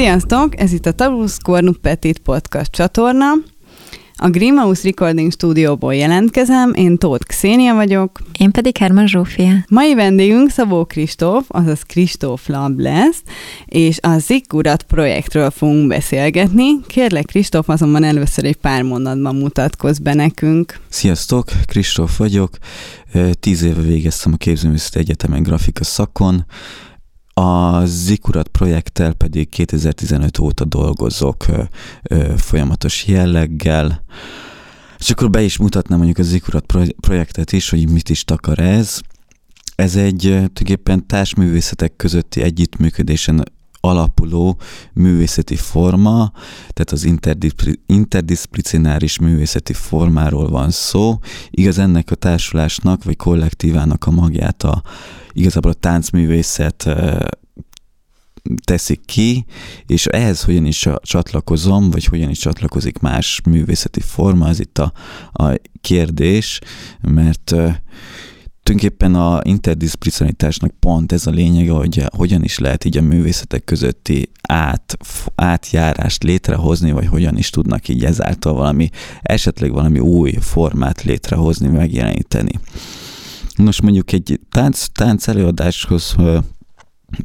Sziasztok! Ez itt a Tabus Cornu Petit podcast csatorna. A Greenhouse Recording stúdióból jelentkezem, én Tóth Xénia vagyok. Én pedig Herman Zsófia. Mai vendégünk Szabó Kristóf, azaz Kristóf Lab lesz, és a Zikurat projektről fogunk beszélgetni. Kérlek Kristóf, azonban először egy pár mondatban mutatkozz be nekünk. Sziasztok, Kristóf vagyok. Tíz éve végeztem a Képzőművészeti Egyetemen grafika szakon. A Zikurat projekttel pedig 2015 óta dolgozok folyamatos jelleggel, és akkor be is mutatnám mondjuk a Zikurat projektet is, hogy mit is takar ez. Ez egy tulajdonképpen társművészetek közötti együttműködésen alapuló művészeti forma, tehát az interdisziplináris művészeti formáról van szó. Igaz, ennek a társulásnak vagy kollektívának a magját a, igazából a táncművészet teszik ki, és ehhez hogyan is csatlakozom, vagy hogyan is csatlakozik más művészeti forma, az itt a, a kérdés, mert tulajdonképpen a interdisziplinaritásnak pont ez a lényege, hogy hogyan is lehet így a művészetek közötti át, átjárást létrehozni, vagy hogyan is tudnak így ezáltal valami, esetleg valami új formát létrehozni, megjeleníteni. Nos, mondjuk egy tánc, tánc előadáshoz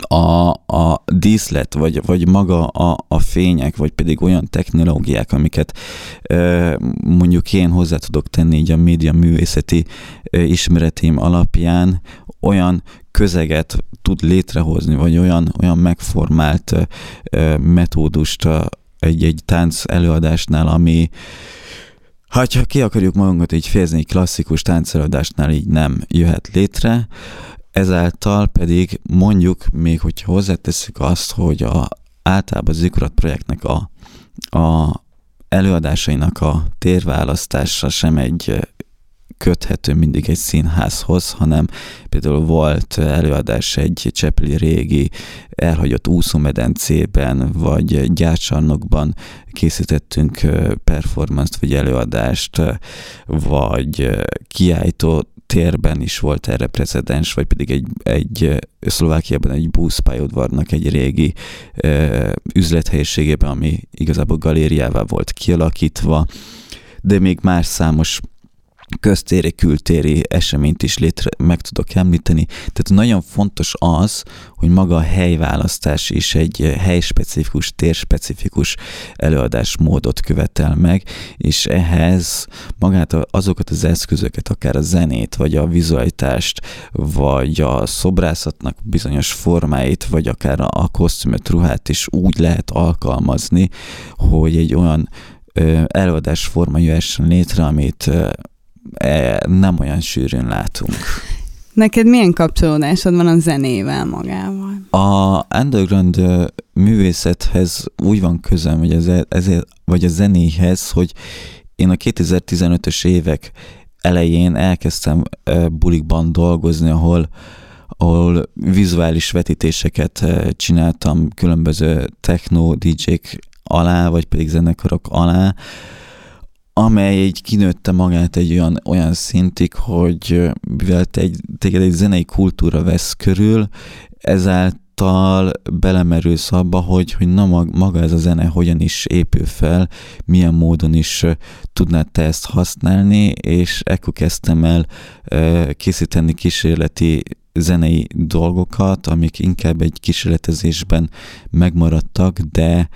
a, a díszlet, vagy, vagy maga a, a fények, vagy pedig olyan technológiák, amiket e, mondjuk én hozzá tudok tenni így a média művészeti e, ismeretém alapján, olyan közeget tud létrehozni, vagy olyan, olyan megformált e, metódust egy, egy tánc előadásnál, ami ha ki akarjuk magunkat így fejezni, egy klasszikus táncelőadásnál így nem jöhet létre, ezáltal pedig mondjuk még, hogy hozzáteszik azt, hogy a, általában az Zikurat projektnek a, a előadásainak a térválasztása sem egy köthető mindig egy színházhoz, hanem például volt előadás egy Csepeli régi elhagyott úszómedencében, vagy gyárcsarnokban készítettünk performance vagy előadást, vagy kiállító térben is volt erre precedens, vagy pedig egy, egy Szlovákiában egy buszpályaudvarnak egy régi ö, üzlethelyiségében, ami igazából galériává volt kialakítva, de még más számos köztéri, kültéri eseményt is létre meg tudok említeni. Tehát nagyon fontos az, hogy maga a helyválasztás is egy helyspecifikus, térspecifikus előadásmódot követel meg, és ehhez magát azokat az eszközöket, akár a zenét, vagy a vizualitást, vagy a szobrászatnak bizonyos formáit, vagy akár a kosztümöt, ruhát is úgy lehet alkalmazni, hogy egy olyan előadás forma jöhessen létre, amit nem olyan sűrűn látunk. Neked milyen kapcsolódásod van a zenével magával? A underground művészethez úgy van közöm, hogy ez, ezért, vagy a zenéhez, hogy én a 2015-ös évek elején elkezdtem bulikban dolgozni, ahol ahol vizuális vetítéseket csináltam különböző techno DJ-k alá, vagy pedig zenekarok alá, amely egy kinőtte magát egy olyan, olyan szintig, hogy mivel te egy, téged egy zenei kultúra vesz körül, ezáltal belemerülsz abba, hogy, hogy na maga ez a zene hogyan is épül fel, milyen módon is tudnád te ezt használni, és ekkor kezdtem el készíteni kísérleti zenei dolgokat, amik inkább egy kísérletezésben megmaradtak, de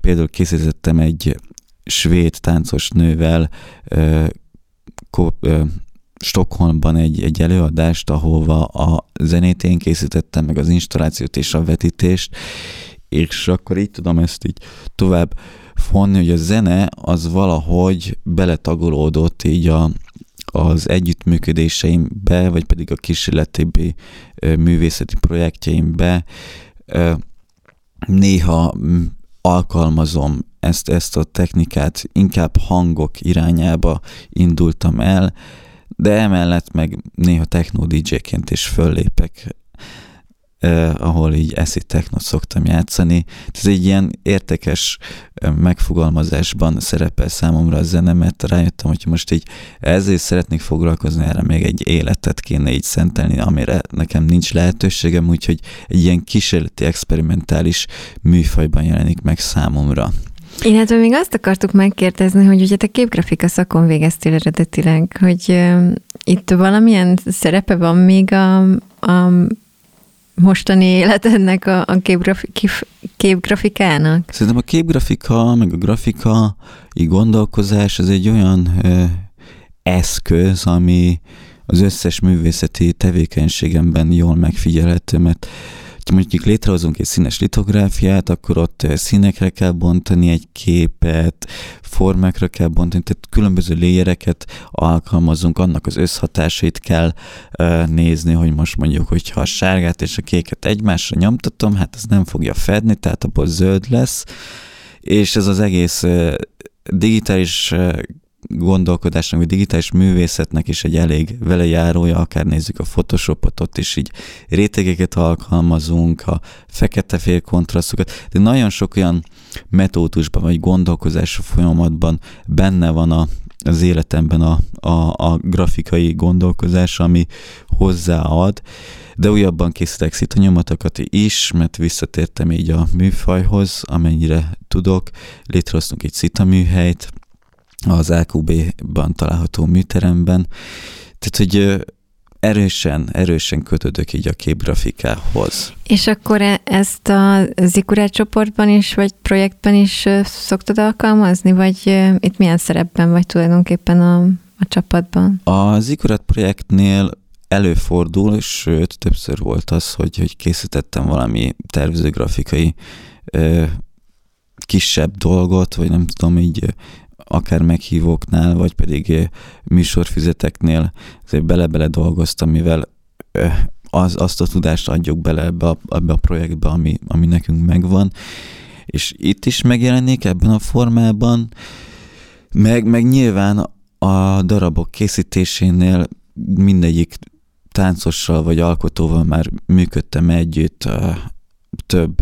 például készítettem egy svéd táncos nővel ö, ko, ö, Stockholmban egy, egy előadást, ahova a zenét én készítettem, meg az installációt és a vetítést, és akkor így tudom ezt így tovább fonni, hogy a zene az valahogy beletagolódott így a, az együttműködéseimbe, vagy pedig a kísérletibi művészeti projektjeimbe. Néha alkalmazom ezt, ezt a technikát, inkább hangok irányába indultam el, de emellett meg néha techno DJ-ként is föllépek. eh, ahol így eszi technot szoktam játszani. Ez egy ilyen értékes megfogalmazásban szerepel számomra a zene, mert rájöttem, hogy most így ezért szeretnék foglalkozni, erre még egy életet kéne így szentelni, amire nekem nincs lehetőségem, úgyhogy egy ilyen kísérleti, experimentális műfajban jelenik meg számomra. Illetve még azt akartuk megkérdezni, hogy ugye te képgrafika szakon végeztél eredetileg, hogy uh, itt valamilyen szerepe van még a, a mostani életednek a, a képgrafi, képgrafikának? Szerintem a képgrafika, meg a grafikai gondolkozás, ez egy olyan ö, eszköz, ami az összes művészeti tevékenységemben jól megfigyelhető, mert mondjuk létrehozunk egy színes litográfiát, akkor ott színekre kell bontani egy képet, formákra kell bontani, tehát különböző léjereket alkalmazunk, annak az összhatásait kell uh, nézni, hogy most mondjuk, hogyha a sárgát és a kéket egymásra nyomtatom, hát ez nem fogja fedni, tehát abból zöld lesz, és ez az egész uh, digitális gondolkodásnak, vagy digitális művészetnek is egy elég vele járója, akár nézzük a Photoshopot, ott is így rétegeket alkalmazunk, a fekete-fél kontrasztokat, de nagyon sok olyan metódusban, vagy gondolkozás folyamatban benne van a, az életemben a, a, a grafikai gondolkozás, ami hozzáad, de újabban készítek szitanyomatokat is, mert visszatértem így a műfajhoz, amennyire tudok. Létrehoztunk egy szitaműhelyt, az LQB-ban található műteremben. Tehát, hogy erősen, erősen kötődök így a képgrafikához. És akkor e- ezt a Zikurát csoportban is, vagy projektben is szoktad alkalmazni, vagy itt milyen szerepben vagy tulajdonképpen a, a csapatban? A Zikurat projektnél előfordul, sőt, többször volt az, hogy, hogy készítettem valami tervezőgrafikai ö, kisebb dolgot, vagy nem tudom, így akár meghívóknál, vagy pedig eh, műsorfüzeteknél azért bele-bele dolgoztam, mivel eh, az, azt a tudást adjuk bele ebbe a, ebbe a projektbe, ami, ami nekünk megvan, és itt is megjelenik ebben a formában, meg, meg nyilván a darabok készítésénél mindegyik táncossal vagy alkotóval már működtem együtt uh, több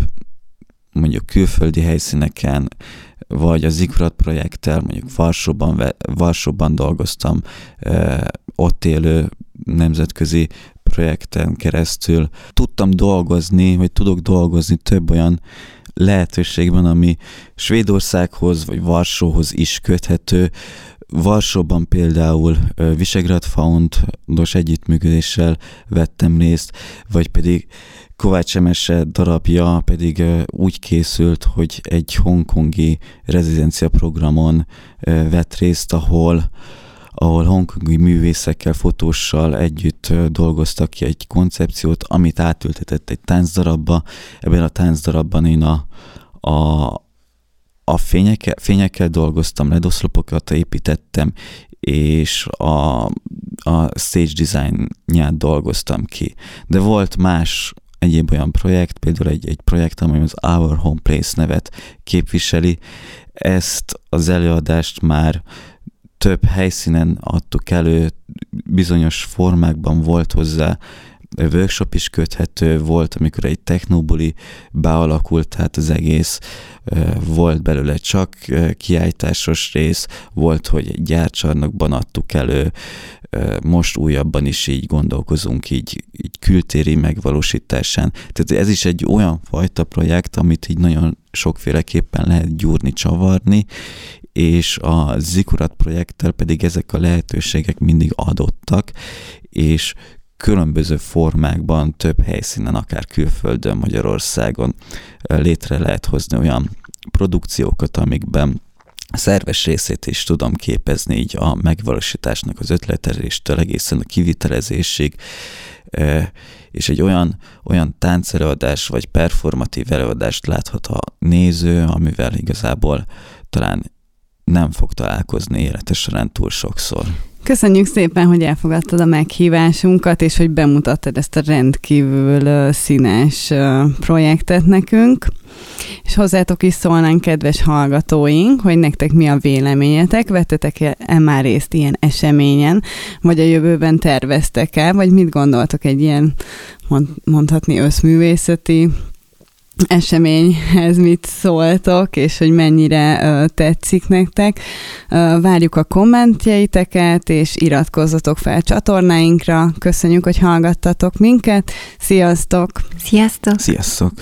mondjuk külföldi helyszíneken, vagy az Zikrat projekttel, mondjuk Varsóban, Varsóban dolgoztam, ott élő nemzetközi projekten keresztül. Tudtam dolgozni, vagy tudok dolgozni több olyan lehetőségben, ami Svédországhoz vagy Varsóhoz is köthető. Varsóban például Visegrád Foundos együttműködéssel vettem részt, vagy pedig Kovács Emese darabja pedig úgy készült, hogy egy hongkongi rezidencia programon vett részt, ahol ahol hongkongi művészekkel, fotóssal együtt dolgoztak ki egy koncepciót, amit átültetett egy táncdarabba. Ebben a táncdarabban én a, a, a fényekkel, fényekkel dolgoztam, ledoszlopokat építettem, és a, a stage design-ját dolgoztam ki. De volt más egyéb olyan projekt, például egy, egy projekt, amely az Our Home Place nevet képviseli. Ezt az előadást már több helyszínen adtuk elő, bizonyos formákban volt hozzá workshop is köthető, volt, amikor egy technobuli bealakult, tehát az egész volt belőle csak kiállításos rész, volt, hogy egy gyárcsarnokban adtuk elő, most újabban is így gondolkozunk, így, így kültéri megvalósításán. Tehát ez is egy olyan fajta projekt, amit így nagyon sokféleképpen lehet gyúrni, csavarni, és a Zikurat projekttel pedig ezek a lehetőségek mindig adottak, és különböző formákban, több helyszínen, akár külföldön, Magyarországon létre lehet hozni olyan produkciókat, amikben szerves részét is tudom képezni így a megvalósításnak az ötleteléstől egészen a kivitelezésig, és egy olyan, olyan táncelőadás vagy performatív előadást láthat a néző, amivel igazából talán nem fog találkozni élete során túl sokszor. Köszönjük szépen, hogy elfogadtad a meghívásunkat, és hogy bemutattad ezt a rendkívül színes projektet nekünk. És hozzátok is szólnánk, kedves hallgatóink, hogy nektek mi a véleményetek, vettetek-e már részt ilyen eseményen, vagy a jövőben terveztek-e, vagy mit gondoltok egy ilyen mondhatni összművészeti eseményhez mit szóltok, és hogy mennyire uh, tetszik nektek. Uh, várjuk a kommentjeiteket, és iratkozzatok fel csatornáinkra. Köszönjük, hogy hallgattatok minket. Sziasztok! Sziasztok! Sziasztok!